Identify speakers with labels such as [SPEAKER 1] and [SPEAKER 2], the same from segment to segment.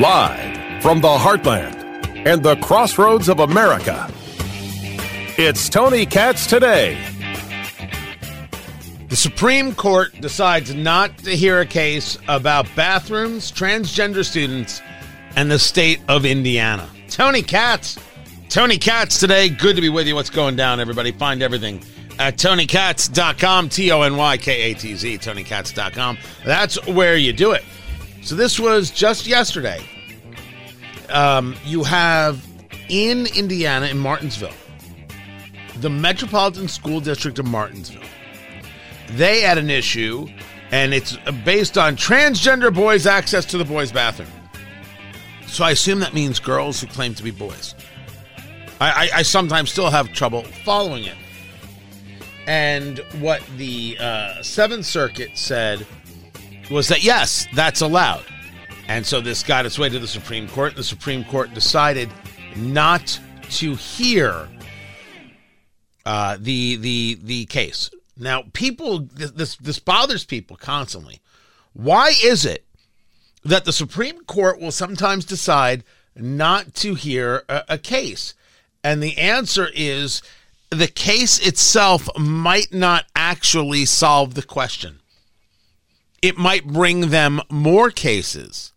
[SPEAKER 1] Live from the heartland and the crossroads of America, it's Tony Katz today.
[SPEAKER 2] The Supreme Court decides not to hear a case about bathrooms, transgender students, and the state of Indiana. Tony Katz. Tony Katz today. Good to be with you. What's going down, everybody? Find everything at tonykatz.com, T O N Y K A T Z, tonykatz.com. That's where you do it. So this was just yesterday. Um, you have in Indiana, in Martinsville, the Metropolitan School District of Martinsville. They had an issue, and it's based on transgender boys' access to the boys' bathroom. So I assume that means girls who claim to be boys. I, I, I sometimes still have trouble following it. And what the uh, Seventh Circuit said was that yes, that's allowed. And so this got its way to the Supreme Court. The Supreme Court decided not to hear uh, the the the case. Now, people this this bothers people constantly. Why is it that the Supreme Court will sometimes decide not to hear a, a case? And the answer is the case itself might not actually solve the question. It might bring them more cases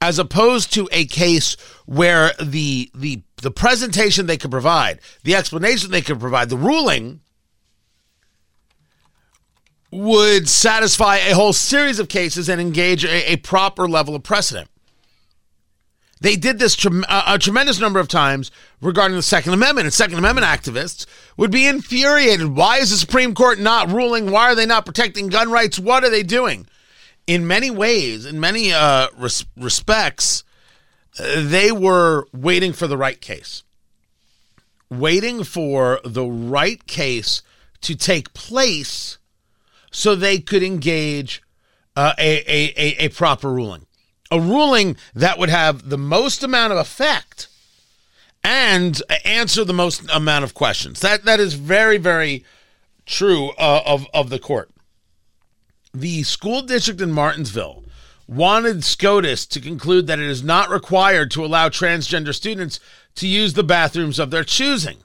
[SPEAKER 2] as opposed to a case where the the the presentation they could provide, the explanation they could provide, the ruling would satisfy a whole series of cases and engage a, a proper level of precedent. They did this tre- a tremendous number of times regarding the Second Amendment, and Second Amendment activists would be infuriated. Why is the Supreme Court not ruling? Why are they not protecting gun rights? What are they doing? In many ways, in many uh, res- respects, uh, they were waiting for the right case, waiting for the right case to take place so they could engage uh, a, a, a, a proper ruling. A ruling that would have the most amount of effect and answer the most amount of questions. That that is very very true uh, of of the court. The school district in Martinsville wanted SCOTUS to conclude that it is not required to allow transgender students to use the bathrooms of their choosing.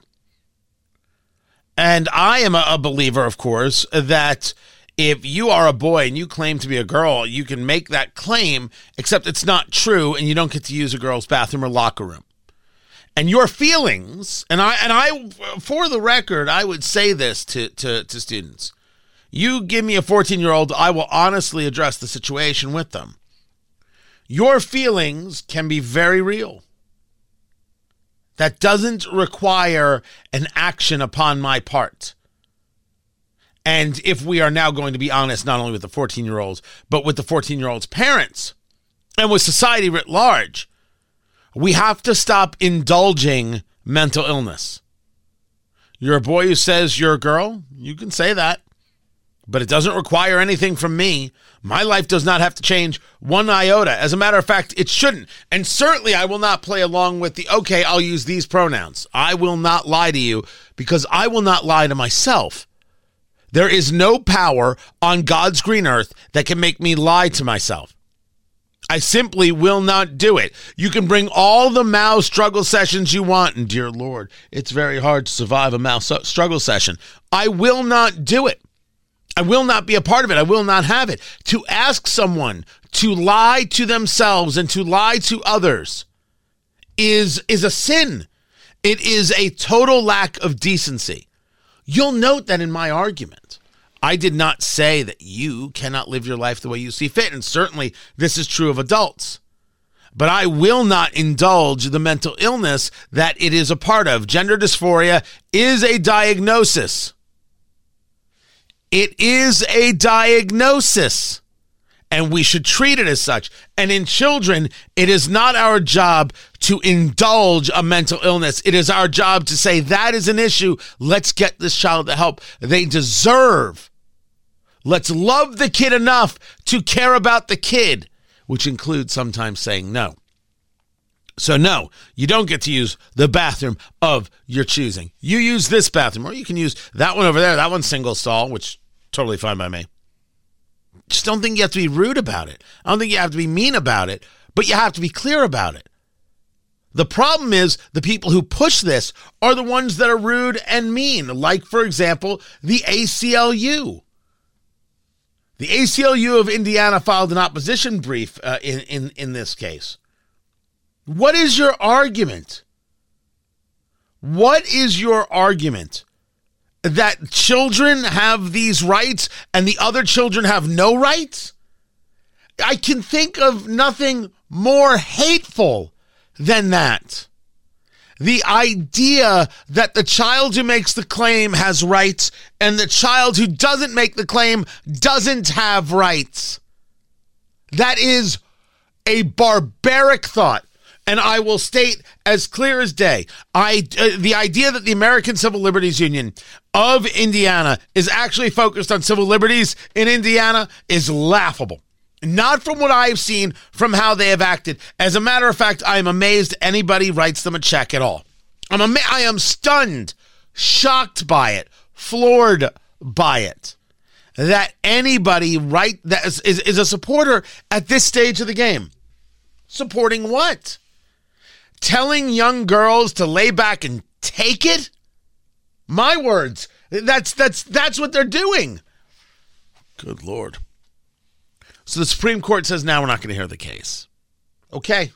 [SPEAKER 2] And I am a, a believer, of course, that if you are a boy and you claim to be a girl, you can make that claim, except it's not true and you don't get to use a girl's bathroom or locker room. And your feelings, and I and I for the record, I would say this to to, to students. You give me a 14 year old, I will honestly address the situation with them. Your feelings can be very real. That doesn't require an action upon my part. And if we are now going to be honest, not only with the 14 year olds, but with the 14 year olds' parents and with society writ large, we have to stop indulging mental illness. You're a boy who says you're a girl, you can say that, but it doesn't require anything from me. My life does not have to change one iota. As a matter of fact, it shouldn't. And certainly, I will not play along with the, okay, I'll use these pronouns. I will not lie to you because I will not lie to myself. There is no power on God's green earth that can make me lie to myself. I simply will not do it. You can bring all the Mao struggle sessions you want, and dear Lord, it's very hard to survive a Mao struggle session. I will not do it. I will not be a part of it. I will not have it. To ask someone to lie to themselves and to lie to others is, is a sin. It is a total lack of decency. You'll note that in my argument, I did not say that you cannot live your life the way you see fit. And certainly this is true of adults. But I will not indulge the mental illness that it is a part of. Gender dysphoria is a diagnosis. It is a diagnosis and we should treat it as such. And in children, it is not our job to indulge a mental illness. It is our job to say that is an issue. Let's get this child the help they deserve. Let's love the kid enough to care about the kid, which includes sometimes saying no. So, no, you don't get to use the bathroom of your choosing. You use this bathroom, or you can use that one over there. That one's single stall, which totally fine by me. Just don't think you have to be rude about it. I don't think you have to be mean about it, but you have to be clear about it. The problem is the people who push this are the ones that are rude and mean, like, for example, the ACLU. The ACLU of Indiana filed an opposition brief uh, in, in, in this case. What is your argument? What is your argument? That children have these rights and the other children have no rights? I can think of nothing more hateful than that. The idea that the child who makes the claim has rights and the child who doesn't make the claim doesn't have rights. That is a barbaric thought. And I will state as clear as day, I uh, the idea that the American Civil Liberties Union of Indiana is actually focused on civil liberties in Indiana is laughable. Not from what I've seen, from how they have acted. As a matter of fact, I am amazed anybody writes them a check at all. I'm ama- I am stunned, shocked by it, floored by it. That anybody right that is, is, is a supporter at this stage of the game. Supporting what? Telling young girls to lay back and take it? My words. That's that's that's what they're doing. Good lord. So the Supreme Court says now we're not going to hear the case. Okay.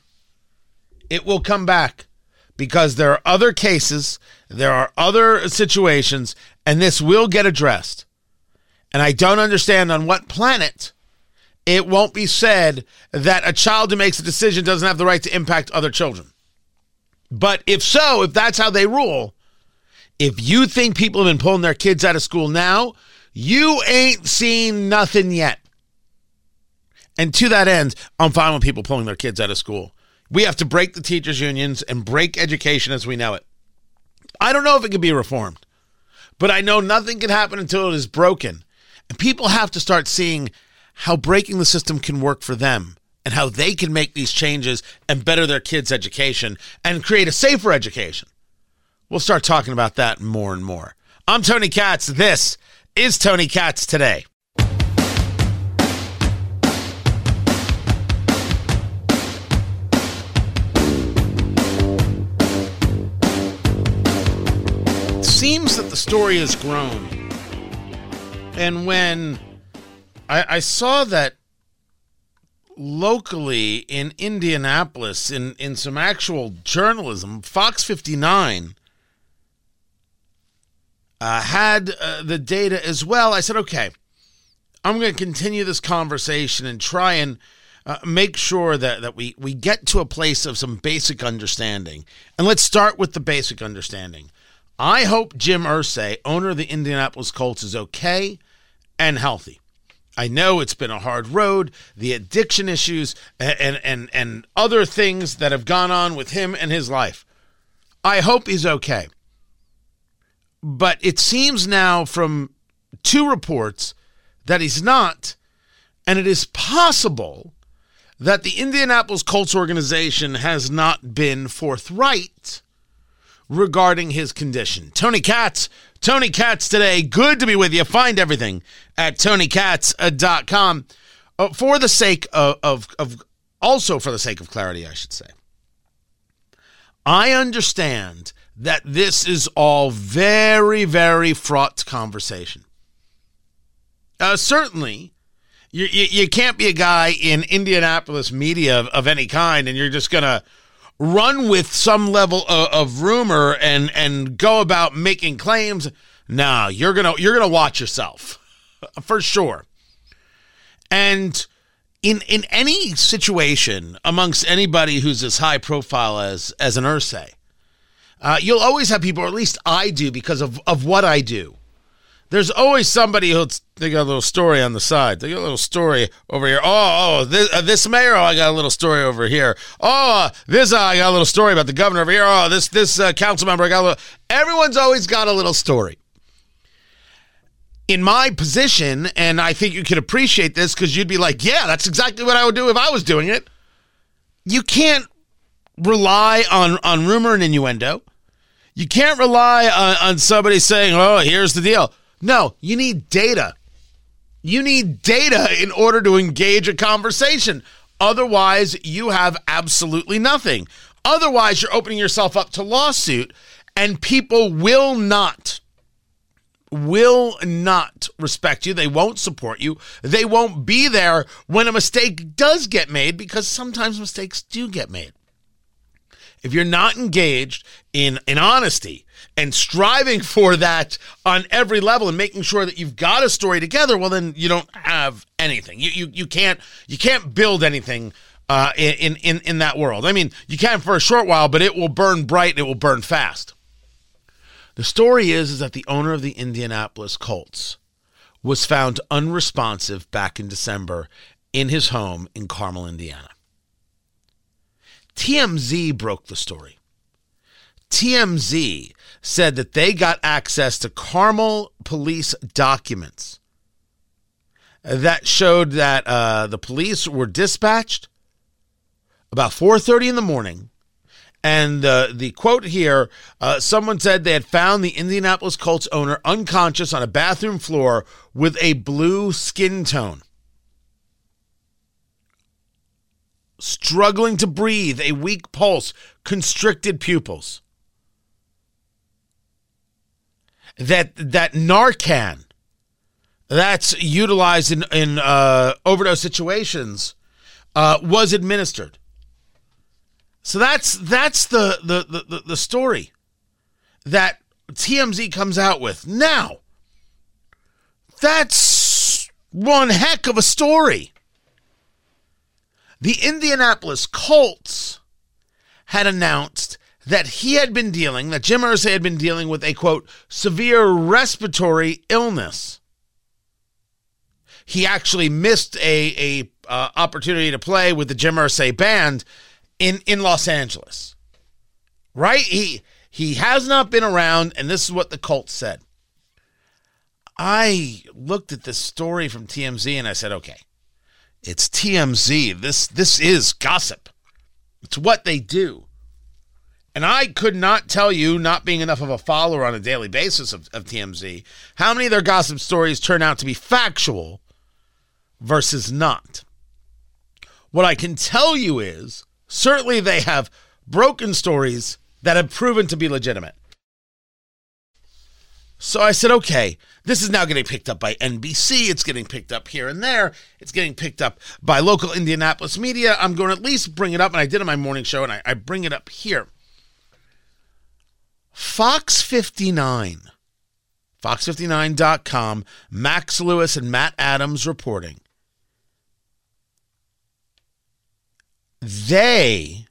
[SPEAKER 2] It will come back because there are other cases, there are other situations, and this will get addressed. And I don't understand on what planet it won't be said that a child who makes a decision doesn't have the right to impact other children. But if so, if that's how they rule, if you think people have been pulling their kids out of school now, you ain't seen nothing yet. And to that end, I'm fine with people pulling their kids out of school. We have to break the teachers' unions and break education as we know it. I don't know if it can be reformed, but I know nothing can happen until it is broken. And people have to start seeing how breaking the system can work for them and how they can make these changes and better their kids' education and create a safer education. We'll start talking about that more and more. I'm Tony Katz. This is Tony Katz Today. seems that the story has grown. And when I, I saw that locally in Indianapolis, in, in some actual journalism, Fox 59 uh, had uh, the data as well. I said, okay, I'm going to continue this conversation and try and uh, make sure that, that we, we get to a place of some basic understanding. And let's start with the basic understanding. I hope Jim Irsay, owner of the Indianapolis Colts, is okay and healthy. I know it's been a hard road, the addiction issues and, and, and other things that have gone on with him and his life. I hope he's okay. But it seems now from two reports that he's not, and it is possible that the Indianapolis Colts organization has not been forthright regarding his condition. Tony Katz, Tony Katz today. Good to be with you. Find everything at tonykatz.com uh, for the sake of, of, of, also for the sake of clarity, I should say. I understand that this is all very, very fraught conversation. Uh, certainly, you, you, you can't be a guy in Indianapolis media of, of any kind and you're just going to run with some level of, of rumor and and go about making claims, nah, you're gonna you're gonna watch yourself for sure. And in in any situation amongst anybody who's as high profile as as an Irsay, uh, you'll always have people, or at least I do, because of of what I do there's always somebody who's they got a little story on the side. They got a little story over here. Oh, oh, this, uh, this mayor. Oh, I got a little story over here. Oh, this uh, I got a little story about the governor over here. Oh, this this uh, council member. I got a little. Everyone's always got a little story. In my position, and I think you could appreciate this because you'd be like, yeah, that's exactly what I would do if I was doing it. You can't rely on on rumor and innuendo. You can't rely on, on somebody saying, "Oh, here's the deal." No, you need data. You need data in order to engage a conversation. Otherwise, you have absolutely nothing. Otherwise, you're opening yourself up to lawsuit, and people will not will not respect you. They won't support you. They won't be there when a mistake does get made because sometimes mistakes do get made. If you're not engaged in, in honesty and striving for that on every level and making sure that you've got a story together, well, then you don't have anything. You, you, you can't you can't build anything uh, in, in, in that world. I mean, you can for a short while, but it will burn bright. It will burn fast. The story is, is that the owner of the Indianapolis Colts was found unresponsive back in December in his home in Carmel, Indiana. TMZ broke the story. TMZ said that they got access to Carmel police documents that showed that uh, the police were dispatched about 4:30 in the morning and uh, the quote here uh, someone said they had found the Indianapolis Colts owner unconscious on a bathroom floor with a blue skin tone. Struggling to breathe, a weak pulse, constricted pupils. That, that Narcan that's utilized in, in uh, overdose situations uh, was administered. So that's that's the the the, the story that TMZ comes out with. Now, that's one heck of a story. The Indianapolis Colts had announced that he had been dealing, that Jim Irsay had been dealing with a quote, severe respiratory illness. He actually missed a, a uh, opportunity to play with the Jim Irsay band in in Los Angeles. Right? He he has not been around and this is what the cult said. I looked at this story from TMZ and I said, "Okay. It's TMZ. This this is gossip. It's what they do." And I could not tell you, not being enough of a follower on a daily basis of, of TMZ, how many of their gossip stories turn out to be factual versus not. What I can tell you is Certainly, they have broken stories that have proven to be legitimate. So I said, okay, this is now getting picked up by NBC. It's getting picked up here and there. It's getting picked up by local Indianapolis media. I'm going to at least bring it up, and I did in my morning show, and I, I bring it up here. Fox 59, fox59.com, Max Lewis and Matt Adams reporting. They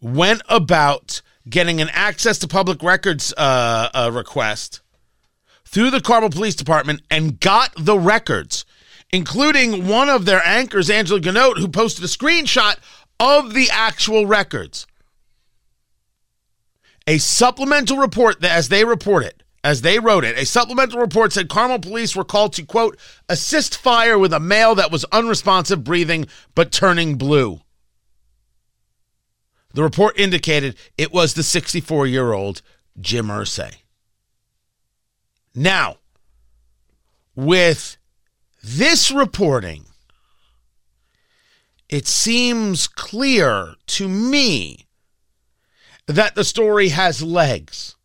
[SPEAKER 2] went about getting an access to public records uh, uh, request through the Carmel Police Department and got the records, including one of their anchors, Angela Ganote, who posted a screenshot of the actual records. A supplemental report, as they report it, as they wrote it, a supplemental report said Carmel police were called to, quote, assist fire with a male that was unresponsive, breathing, but turning blue. The report indicated it was the 64 year old Jim Irsay. Now, with this reporting, it seems clear to me that the story has legs,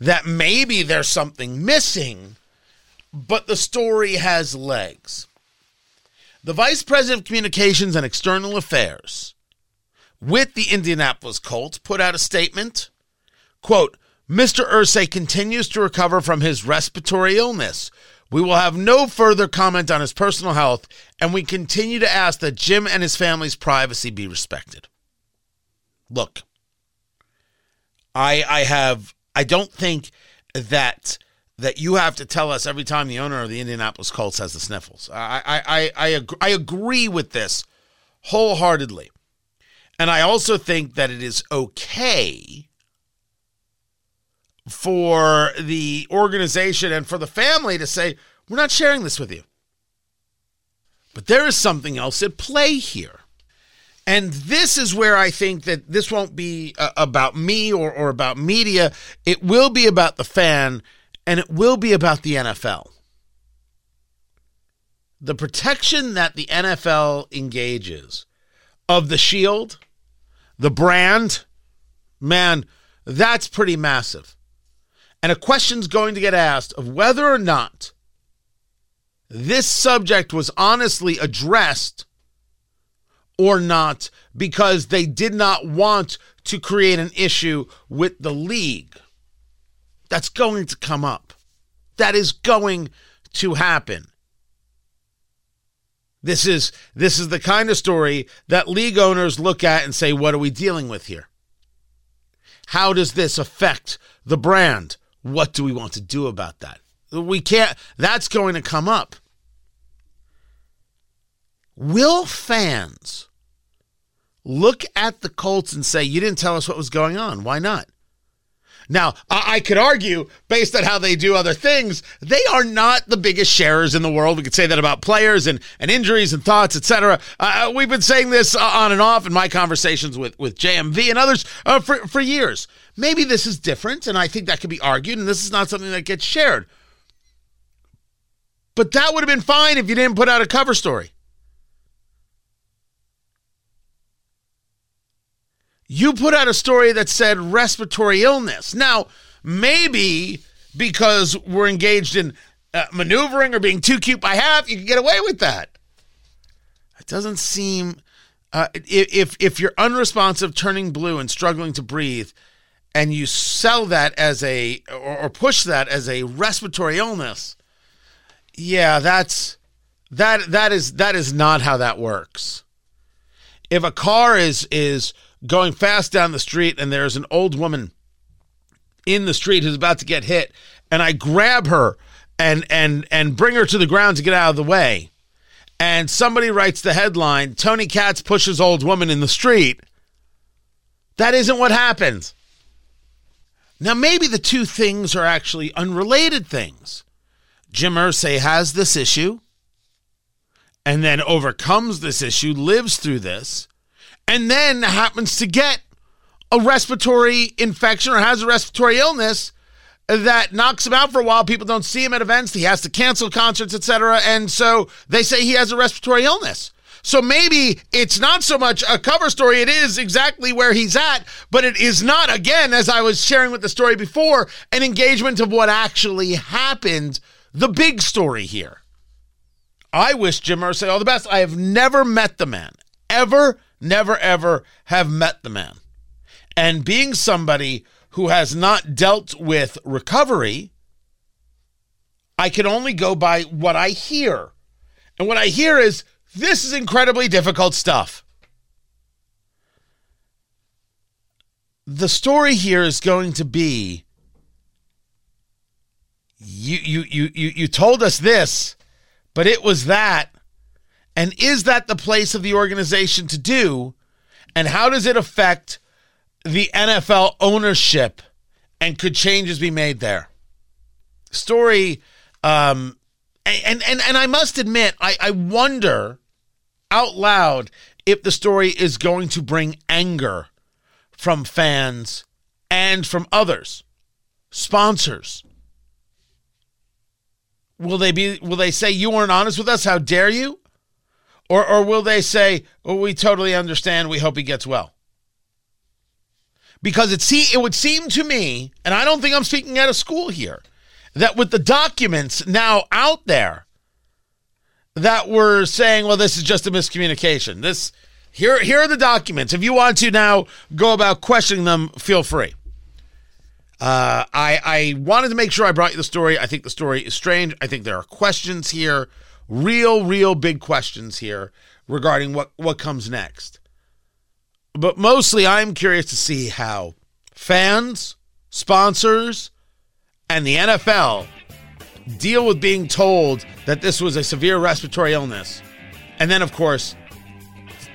[SPEAKER 2] that maybe there's something missing, but the story has legs. The Vice President of Communications and External Affairs with the Indianapolis Colts put out a statement. Quote, Mr. Irsay continues to recover from his respiratory illness. We will have no further comment on his personal health, and we continue to ask that Jim and his family's privacy be respected. Look, I I have I don't think that that you have to tell us every time the owner of the Indianapolis Colts has the sniffles. I I I I, agree, I agree with this wholeheartedly. And I also think that it is okay for the organization and for the family to say, we're not sharing this with you. But there is something else at play here. And this is where I think that this won't be uh, about me or, or about media. It will be about the fan and it will be about the NFL. the protection that the NFL engages of the shield, the brand, man, that's pretty massive. And a question's going to get asked of whether or not this subject was honestly addressed or not because they did not want to create an issue with the league. That's going to come up. That is going to happen. This is this is the kind of story that league owners look at and say what are we dealing with here? How does this affect the brand? What do we want to do about that? We can't that's going to come up. Will fans look at the Colts and say, You didn't tell us what was going on? Why not? Now, I, could argue, based on how they do other things, they are not the biggest sharers in the world. We could say that about players and, and injuries and thoughts, etc. Uh, uh, we've been saying this on and off in my conversations with, with JMV and others uh, for, for years. Maybe this is different, and I think that could be argued, and this is not something that gets shared. But that would have been fine if you didn't put out a cover story. You put out a story that said respiratory illness. Now, maybe because we're engaged in uh, maneuvering or being too cute by half, you can get away with that. It doesn't seem. Uh, if if you're unresponsive, turning blue, and struggling to breathe, and you sell that as a or, or push that as a respiratory illness, yeah, that's that that is that is not how that works. If a car is is going fast down the street and there's an old woman in the street who's about to get hit and I grab her and and and bring her to the ground to get out of the way. And somebody writes the headline, Tony Katz pushes old woman in the street. That isn't what happens. Now maybe the two things are actually unrelated things. Jim Irsay has this issue and then overcomes this issue, lives through this, and then happens to get a respiratory infection or has a respiratory illness that knocks him out for a while. People don't see him at events. He has to cancel concerts, etc. And so they say he has a respiratory illness. So maybe it's not so much a cover story. It is exactly where he's at, but it is not, again, as I was sharing with the story before, an engagement of what actually happened, the big story here. I wish Jim Irsay all the best. I have never met the man, ever never ever have met the man. And being somebody who has not dealt with recovery, I can only go by what I hear. And what I hear is this is incredibly difficult stuff. The story here is going to be you you you you you told us this, but it was that and is that the place of the organization to do? And how does it affect the NFL ownership? And could changes be made there? Story, um, and and and I must admit, I, I wonder out loud if the story is going to bring anger from fans and from others, sponsors. Will they be? Will they say you weren't honest with us? How dare you? Or, or will they say, oh, we totally understand. We hope he gets well? Because it, see, it would seem to me, and I don't think I'm speaking out of school here, that with the documents now out there, that we're saying, well, this is just a miscommunication. This here, here are the documents. If you want to now go about questioning them, feel free. Uh, I I wanted to make sure I brought you the story. I think the story is strange. I think there are questions here real, real big questions here regarding what, what comes next. But mostly, I'm curious to see how fans, sponsors, and the NFL deal with being told that this was a severe respiratory illness. And then, of course,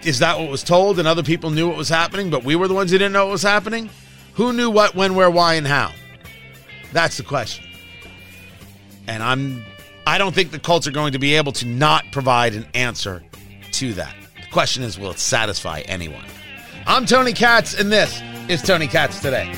[SPEAKER 2] is that what was told and other people knew what was happening, but we were the ones who didn't know what was happening? Who knew what, when, where, why, and how? That's the question. And I'm I don't think the Colts are going to be able to not provide an answer to that. The question is, will it satisfy anyone? I'm Tony Katz, and this is Tony Katz Today.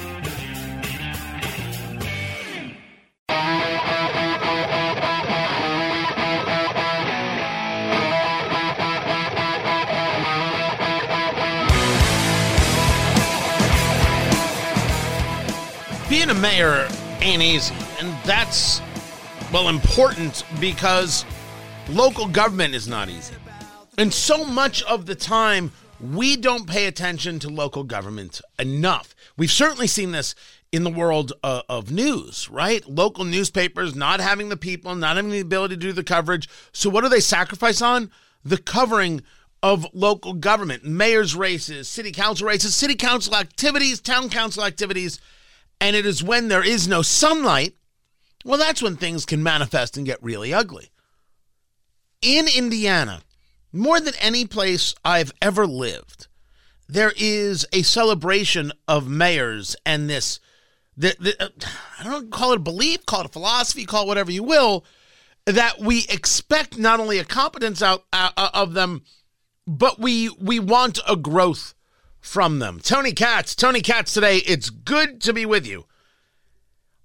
[SPEAKER 2] Being a mayor ain't easy, and that's well, important because local government is not easy. And so much of the time, we don't pay attention to local government enough. We've certainly seen this in the world uh, of news, right? Local newspapers not having the people, not having the ability to do the coverage. So, what do they sacrifice on? The covering of local government, mayor's races, city council races, city council activities, town council activities. And it is when there is no sunlight, well, that's when things can manifest and get really ugly. In Indiana, more than any place I've ever lived, there is a celebration of mayors and this, the, the, uh, I don't call it a belief, call it a philosophy, call it whatever you will, that we expect not only a competence out uh, of them, but we we want a growth from them. Tony Katz, Tony Katz today. It's good to be with you.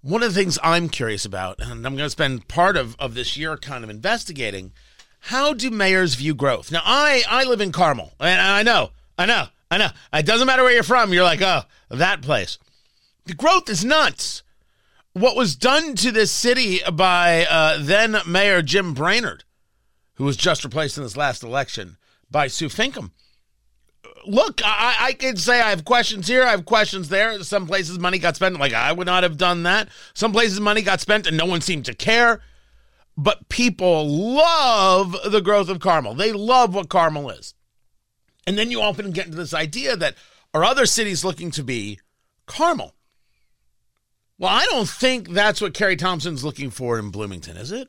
[SPEAKER 2] One of the things I'm curious about, and I'm going to spend part of, of this year kind of investigating, how do mayors view growth? Now, I I live in Carmel, and I know, I know, I know. It doesn't matter where you're from. You're like, oh, that place. The growth is nuts. What was done to this city by uh, then Mayor Jim Brainard, who was just replaced in this last election, by Sue Finkam. Look, I, I can say I have questions here, I have questions there. Some places money got spent, like I would not have done that. Some places money got spent and no one seemed to care. But people love the growth of Carmel. They love what Carmel is. And then you often get into this idea that are other cities looking to be Carmel? Well, I don't think that's what Kerry Thomson's looking for in Bloomington, is it?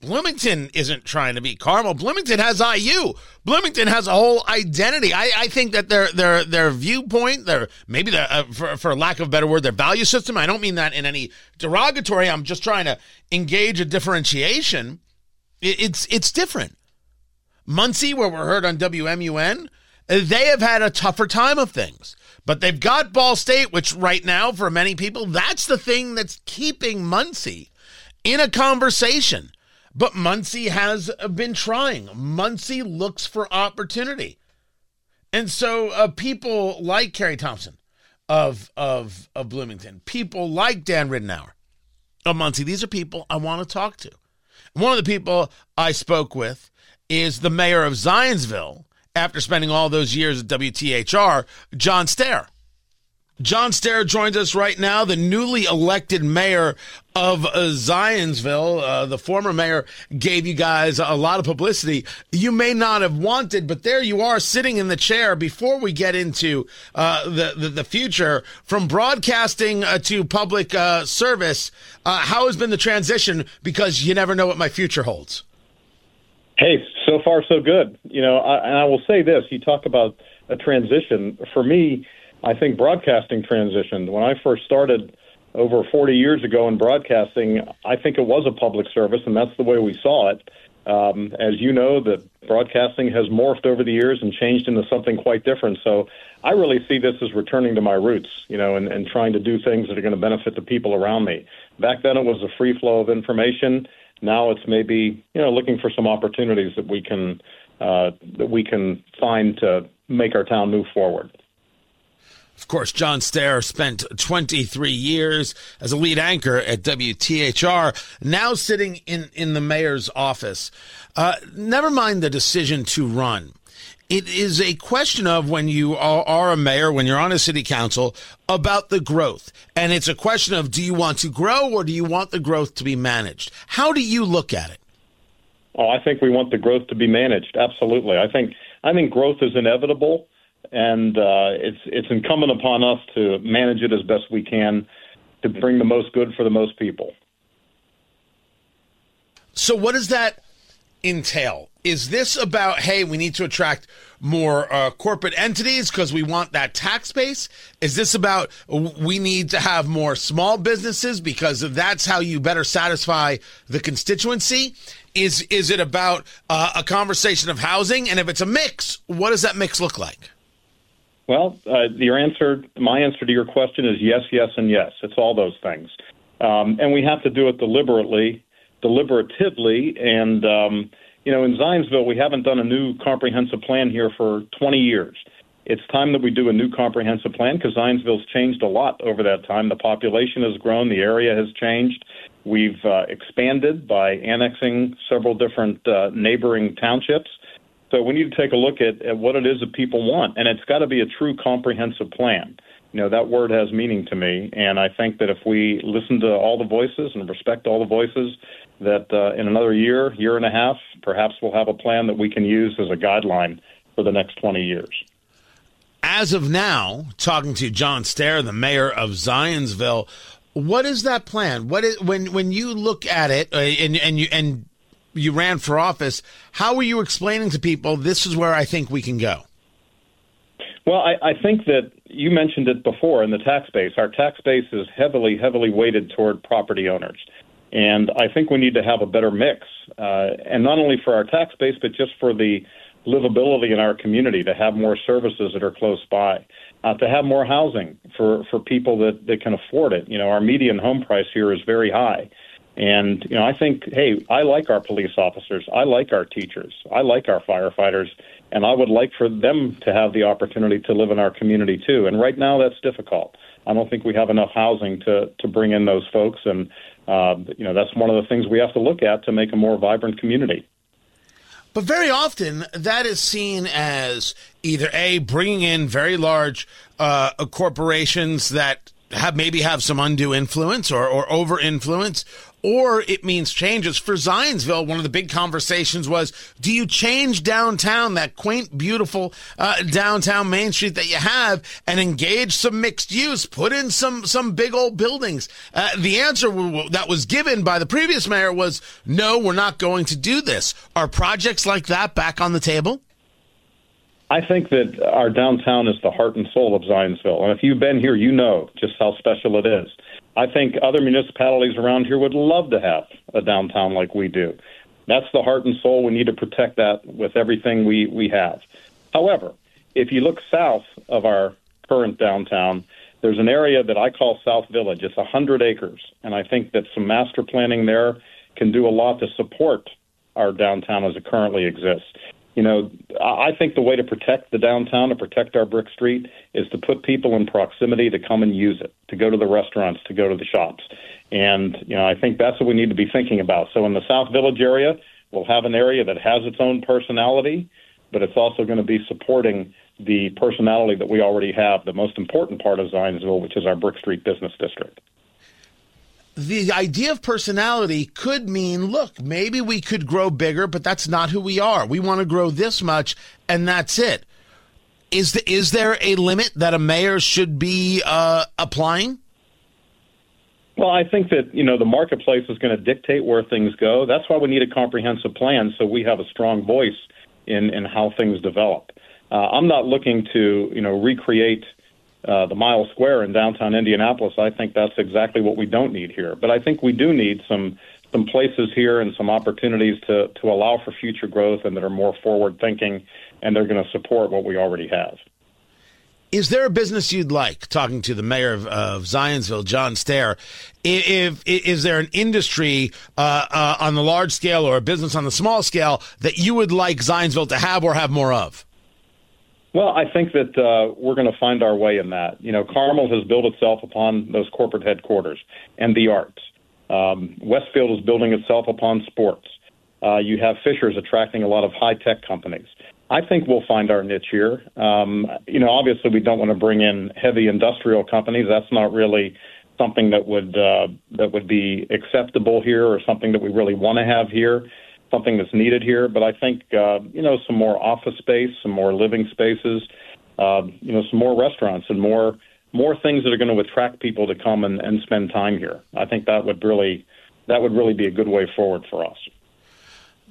[SPEAKER 2] Bloomington isn't trying to be Carmel. Bloomington has IU. Bloomington has a whole identity. I, I think that their their their viewpoint, their maybe their uh, for for lack of a better word, their value system. I don't mean that in any derogatory. I'm just trying to engage a differentiation. It, it's it's different. Muncie, where we're heard on WMUN, they have had a tougher time of things. But they've got Ball State, which right now, for many people, that's the thing that's keeping Muncie in a conversation. But Muncie has been trying. Muncie looks for opportunity. And so uh, people like Kerry Thomson of, of, of Bloomington, people like Dan Ridenour of Muncie, these are people I want to talk to. One of the people I spoke with is the mayor of Zionsville after spending all those years at WTHR, John Stair. John Stair joins us right now, the newly elected mayor of uh, Zionsville. Uh, the former mayor gave you guys a lot of publicity you may not have wanted, but there you are sitting in the chair. Before we get into uh, the, the, the future, from broadcasting uh, to public uh, service, uh, how has been the transition? Because you never know what my future holds.
[SPEAKER 3] Hey, so far so good. You know, I, and I will say this: you talk about a transition. For me I think broadcasting transitioned. When I first started over 40 years ago in broadcasting, I think it was a public service, and that's the way we saw it. Um, as you know, the broadcasting has morphed over the years and changed into something quite different. So I really see this as returning to my roots, you know, and, and trying to do things that are going to benefit the people around me. Back then, it was a free flow of information. Now it's maybe you know looking for some opportunities that we can uh, that we can find to make our town move forward.
[SPEAKER 2] Of course, John Stair spent 23 years as a lead anchor at WTHR, now sitting in, in the mayor's office. Uh, never mind the decision to run. It is a question of when you are, are, a mayor, when you're on a city council, about the growth. And it's a question of do you want to grow or do you want the growth to be managed? How do you look at it?
[SPEAKER 3] Oh, I think we want the growth to be managed. Absolutely. I think I think growth is inevitable and uh, it's it's incumbent upon us to manage it as best we can to bring the most good for the most people.
[SPEAKER 2] So, what does that entail? Is this about hey, we need to attract more uh, corporate entities because we want that tax base? Is this about we need to have more small businesses because that's how you better satisfy the constituency? Is is it about uh, a conversation of housing? And if it's a mix, what does that mix look like?
[SPEAKER 3] Well, uh, your answer, my answer to your question is yes, yes, and yes. It's all those things, um, and we have to do it deliberately, deliberatively, and um, you know, in Zionsville, we haven't done a new comprehensive plan here for 20 years, it's time that we do a new comprehensive plan because Zionsville's changed a lot over that time. The population has grown, the area has changed. We've uh, expanded by annexing several different uh, neighboring townships. So we need to take a look at, at what it is that people want, and it's got to be a true comprehensive plan. You know, that word has meaning to me, and I think that if we listen to all the voices and respect all the voices, that uh, in another year, year and a half, perhaps we'll have a plan that we can use as a guideline for the next 20 years.
[SPEAKER 2] As of now, talking to John Stair, the mayor of Zionsville, what is that plan? What is when when you look at it uh, and and you and you ran for office? How were you explaining to people this is where I think we can go?
[SPEAKER 3] Well, I, I think that you mentioned it before in the tax base. Our tax base is heavily, heavily weighted toward property owners. And I think we need to have a better mix, uh, and not only for our tax base, but just for the livability in our community, to have more services that are close by, uh, to have more housing for, for people that, that can afford it. You know, our median home price here is very high. And, you know, I think, hey, I like our police officers. I like our teachers. I like our firefighters. And I would like for them to have the opportunity to live in our community too. And right now that's difficult. I don't think we have enough housing to, to bring in those folks. And, uh, you know, that's one of the things we have to look at to make a more vibrant community.
[SPEAKER 2] But very often, that is seen as either a bringing in very large uh, corporations that have maybe have some undue influence or, or over influence, or it means changes. For Zionsville, one of the big conversations was do you change downtown, that quaint, beautiful uh, downtown Main Street that you have, and engage some mixed use, put in some, some big old buildings? Uh, the answer that was given by the previous mayor was no, we're not going to do this. Are projects like that back on the table?
[SPEAKER 3] I think that our downtown is the heart and soul of Zionsville. And if you've been here, you know just how special it is. I think other municipalities around here would love to have a downtown like we do. That's the heart and soul. We need to protect that with everything we, we have. However, if you look south of our current downtown, there's an area that I call South Village. It's 100 acres. And I think that some master planning there can do a lot to support our downtown as it currently exists you know, I think the way to protect the downtown, to protect our brick street, is to put people in proximity to come and use it, to go to the restaurants, to go to the shops. And, you know, I think that's what we need to be thinking about. So in the South Village area, we'll have an area that has its own personality, but it's also going to be supporting the personality that we already have, the most important part of Zionsville, which is our Brick Street Business District
[SPEAKER 2] the idea of personality could mean look, maybe we could grow bigger, but that's not who we are. We want to grow this much, and that's it. Is, the, is there a limit that a mayor should be uh, applying?
[SPEAKER 3] Well, I think that you know the marketplace is going to dictate where things go. That's why we need a comprehensive plan, so we have a strong voice in in how things develop. Uh, I'm not looking to you know recreate uh, the mile square in downtown Indianapolis, I think that's exactly what we don't need here. But I think we do need some some places here and some opportunities to to allow for future growth and that are more forward thinking and they're going to support what we already have.
[SPEAKER 2] Is there a business you'd like? Talking to the mayor of, of Zionsville, John Stair, if, if is there an industry uh, uh, on the large scale or a business on the small scale that you would like Zionsville to have or have more of?
[SPEAKER 3] Well, I think that uh, we're going to find our way in that. You know, Carmel has built itself upon those corporate headquarters and the arts. Um, Westfield is building itself upon sports. Uh, you have Fishers attracting a lot of high tech companies. I think we'll find our niche here. Um, you know, obviously, we don't want to bring in heavy industrial companies. That's not really something that would uh, that would be acceptable here, or something that we really want to have here something that's needed here. But I think uh, you know some more office space, some more living spaces, uh, you know, some more restaurants and more more things that are going to attract people to come and, and spend time here. I think that would really that would really be a good way forward for us.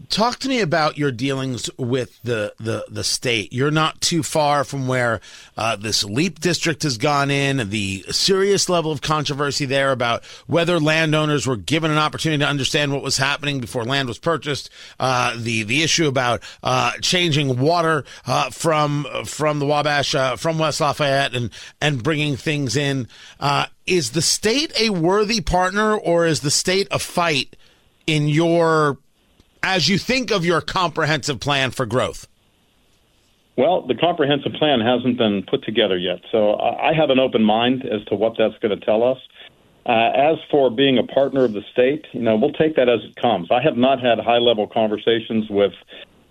[SPEAKER 2] Talk to me about your dealings with the, the, the state. You're not too far from where uh, this LEAP district has gone in, the serious level of controversy there about whether landowners were given an opportunity to understand what was happening before land was purchased, uh, the, the issue about uh, changing water uh, from, from the Wabash, uh, from West Lafayette, and, and bringing things in. Uh, is the state a worthy partner, or is the state a fight in your as you think of your comprehensive plan for growth?
[SPEAKER 3] Well, the comprehensive plan hasn't been put together yet, so I have an open mind as to what that's going to tell us. Uh, as for being a partner of the state, you know, we'll take that as it comes. I have not had high-level conversations with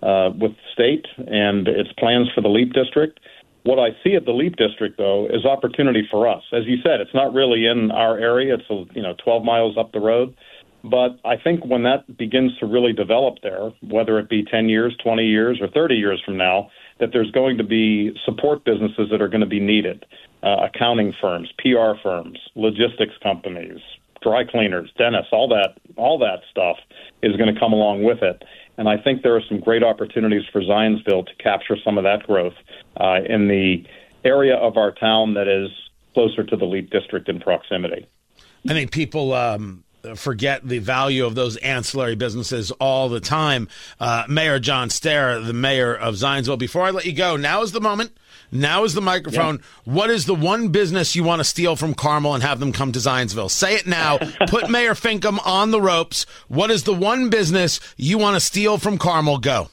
[SPEAKER 3] uh, with the state and its plans for the LEAP district. What I see at the LEAP district, though, is opportunity for us. As you said, it's not really in our area; it's you know 12 miles up the road. But I think when that begins to really develop there, whether it be 10 years, 20 years, or 30 years from now, that there's going to be support businesses that are going to be needed uh, accounting firms, PR firms, logistics companies, dry cleaners, dentists, all that, all that stuff is going to come along with it. And I think there are some great opportunities for Zionsville to capture some of that growth uh, in the area of our town that is closer to the LEAP district in proximity.
[SPEAKER 2] I think people um, forget the value of those ancillary businesses all the time. Uh, mayor John Stehr, the mayor of Zionsville. Before I let you go, now is the moment. Now is the microphone. Yeah. What is the one business you want to steal from Carmel and have them come to Zionsville? Say it now. Put Mayor Finkam on the ropes. What is the one business you want to steal from Carmel? Go.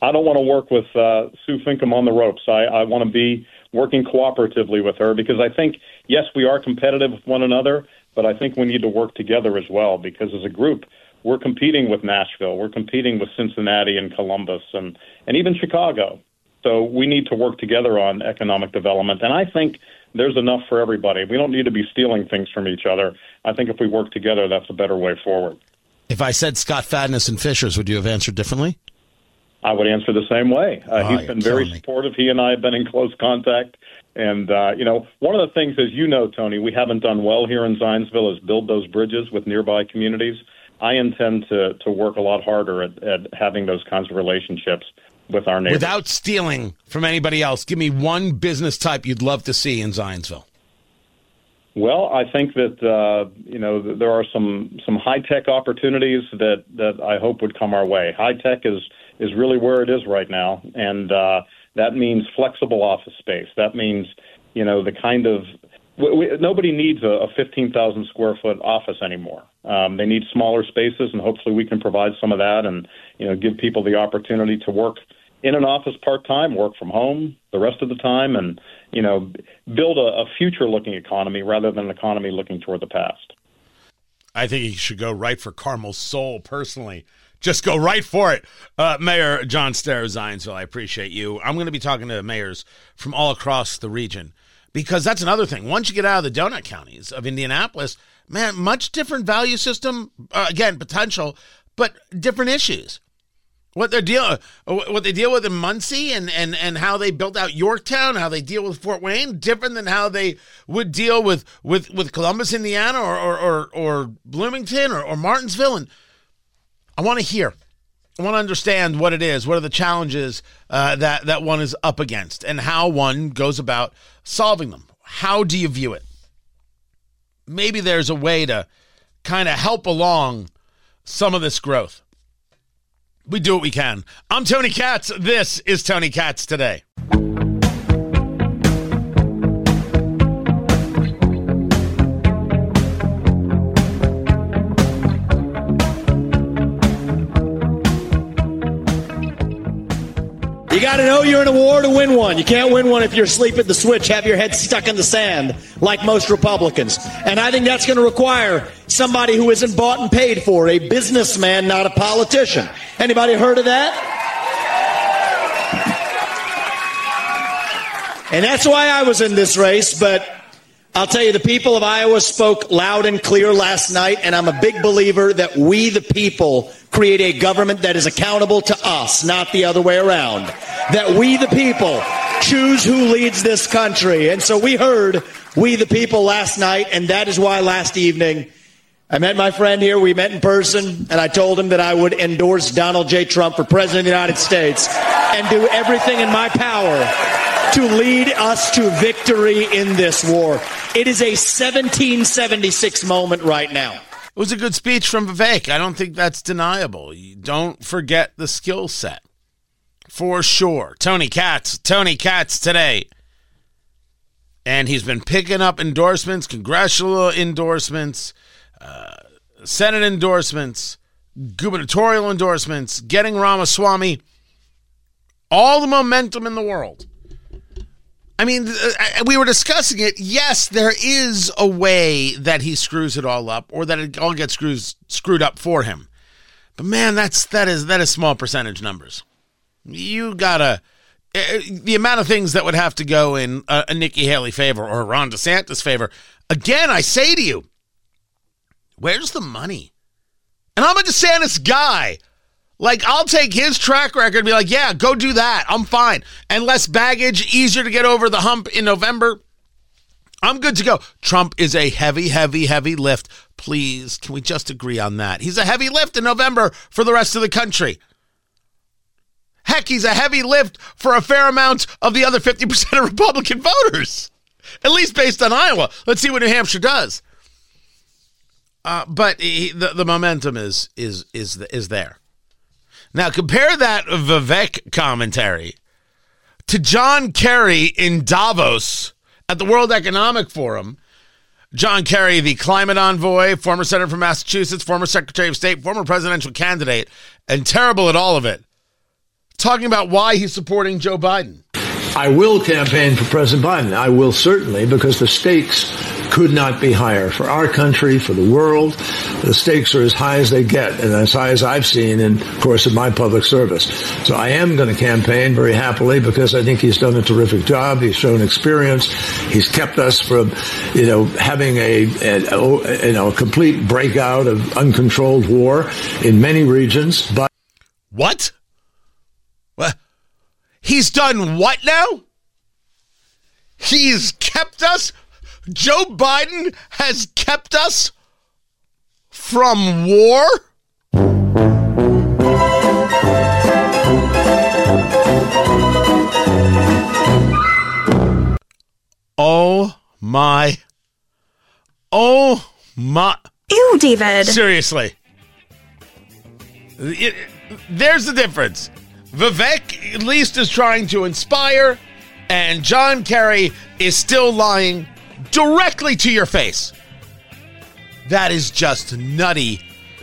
[SPEAKER 3] I don't want to work with uh, Sue Finkam on the ropes. I, I want to be working cooperatively with her because I think, yes, we are competitive with one another, but I think we need to work together as well because as a group, we're competing with Nashville, we're competing with Cincinnati and Columbus, and and even Chicago. So we need to work together on economic development, and I think there's enough for everybody. We don't need to be stealing things from each other. I think if we work together, that's a better way forward.
[SPEAKER 2] If I said Scott Fadness and Fishers, would you have answered differently?
[SPEAKER 3] I would answer the same way. Uh, oh, he's been very supportive. He and I have been in close contact. And, uh, you know, one of the things, as you know, Tony, we haven't done well here in Zionsville is build those bridges with nearby communities. I intend to, to work a lot harder at, at having those kinds of relationships with our neighbors.
[SPEAKER 2] Without stealing from anybody else, give me one business type you'd love to see in Zionsville.
[SPEAKER 3] Well, I think that uh, you know there are some some high tech opportunities that that I hope would come our way. High tech is is really where it is right now, and uh, that means flexible office space. That means, you know, the kind of we, nobody needs a, a 15,000 square foot office anymore. Um, they need smaller spaces, and hopefully we can provide some of that, and you know, give people the opportunity to work in an office part time, work from home the rest of the time, and you know, build a, a future looking economy rather than an economy looking toward the past.
[SPEAKER 2] I think he should go right for Carmel's soul personally just go right for it. Uh, Mayor John Stehr Zionsville, I appreciate you. I'm going to be talking to mayors from all across the region because that's another thing. Once you get out of the donut counties of Indianapolis, man, much different value system. Uh, again, potential, but different issues. What they deal, what they deal with in Muncie, and, and and how they built out Yorktown, how they deal with Fort Wayne, different than how they would deal with with, with Columbus, Indiana, or or or, or Bloomington, or, or Martinsville, and I want to hear. I want to understand what it is. What are the challenges uh, that that one is up against, and how one goes about solving them. How do you view it? Maybe there's a way to kind of help along some of this growth. We do what we can. I'm Tony Katz. This is Tony Katz today.
[SPEAKER 4] You got to know you're in a war to win one. You can't win one if you're asleep at the switch, have your head stuck in the sand like most Republicans. And I think that's going to require somebody who isn't bought and paid for, a businessman, not a politician. Anybody heard of that? And that's why I was in this race, but I'll tell you, the people of Iowa spoke loud and clear last night, and I'm a big believer that we, the people, create a government that is accountable to us, not the other way around. That we, the people, choose who leads this country. And so we heard we, the people, last night, and that is why last evening I met my friend here. We met in person, and I told him that I would endorse Donald J. Trump for President of the United States and do everything in my power to lead us to victory in this war. It is a 1776 moment right now.
[SPEAKER 2] It was a good speech from Vivek. I don't think that's deniable. You don't forget the skill set. For sure. Tony Katz, Tony Katz today. And he's been picking up endorsements, congressional endorsements, uh, Senate endorsements, gubernatorial endorsements, getting Ramaswamy all the momentum in the world. I mean, uh, we were discussing it. Yes, there is a way that he screws it all up, or that it all gets screws, screwed up for him. But man, that's that is that is small percentage numbers. You gotta uh, the amount of things that would have to go in a, a Nikki Haley favor or Ron DeSantis favor. Again, I say to you, where's the money? And I'm a DeSantis guy. Like, I'll take his track record and be like, yeah, go do that. I'm fine. And less baggage, easier to get over the hump in November. I'm good to go. Trump is a heavy, heavy, heavy lift. Please, can we just agree on that? He's a heavy lift in November for the rest of the country. Heck, he's a heavy lift for a fair amount of the other 50% of Republican voters, at least based on Iowa. Let's see what New Hampshire does. Uh, but he, the, the momentum is is is is there. Now compare that Vivek commentary to John Kerry in Davos at the World Economic Forum. John Kerry, the climate envoy, former senator from Massachusetts, former secretary of state, former presidential candidate, and terrible at all of it, talking about why he's supporting Joe Biden.
[SPEAKER 5] I will campaign for President Biden. I will certainly because the stakes could not be higher for our country, for the world. The stakes are as high as they get and as high as I've seen in the course of my public service. So I am going to campaign very happily because I think he's done a terrific job. He's shown experience. He's kept us from, you know, having a, a, you know, a complete breakout of uncontrolled war in many regions. But
[SPEAKER 2] what? What? He's done what now? He's kept us. Joe Biden has kept us from war? Oh my. Oh my.
[SPEAKER 6] Ew, David.
[SPEAKER 2] Seriously. It, there's the difference. Vivek at least is trying to inspire, and John Kerry is still lying directly to your face. That is just nutty,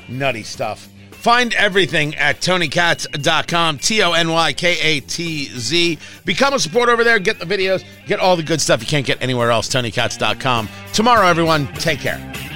[SPEAKER 2] nutty stuff. Find everything at tonykatz.com, T O N Y K A T Z. Become a supporter over there. Get the videos, get all the good stuff you can't get anywhere else. Tonykatz.com. Tomorrow, everyone, take care.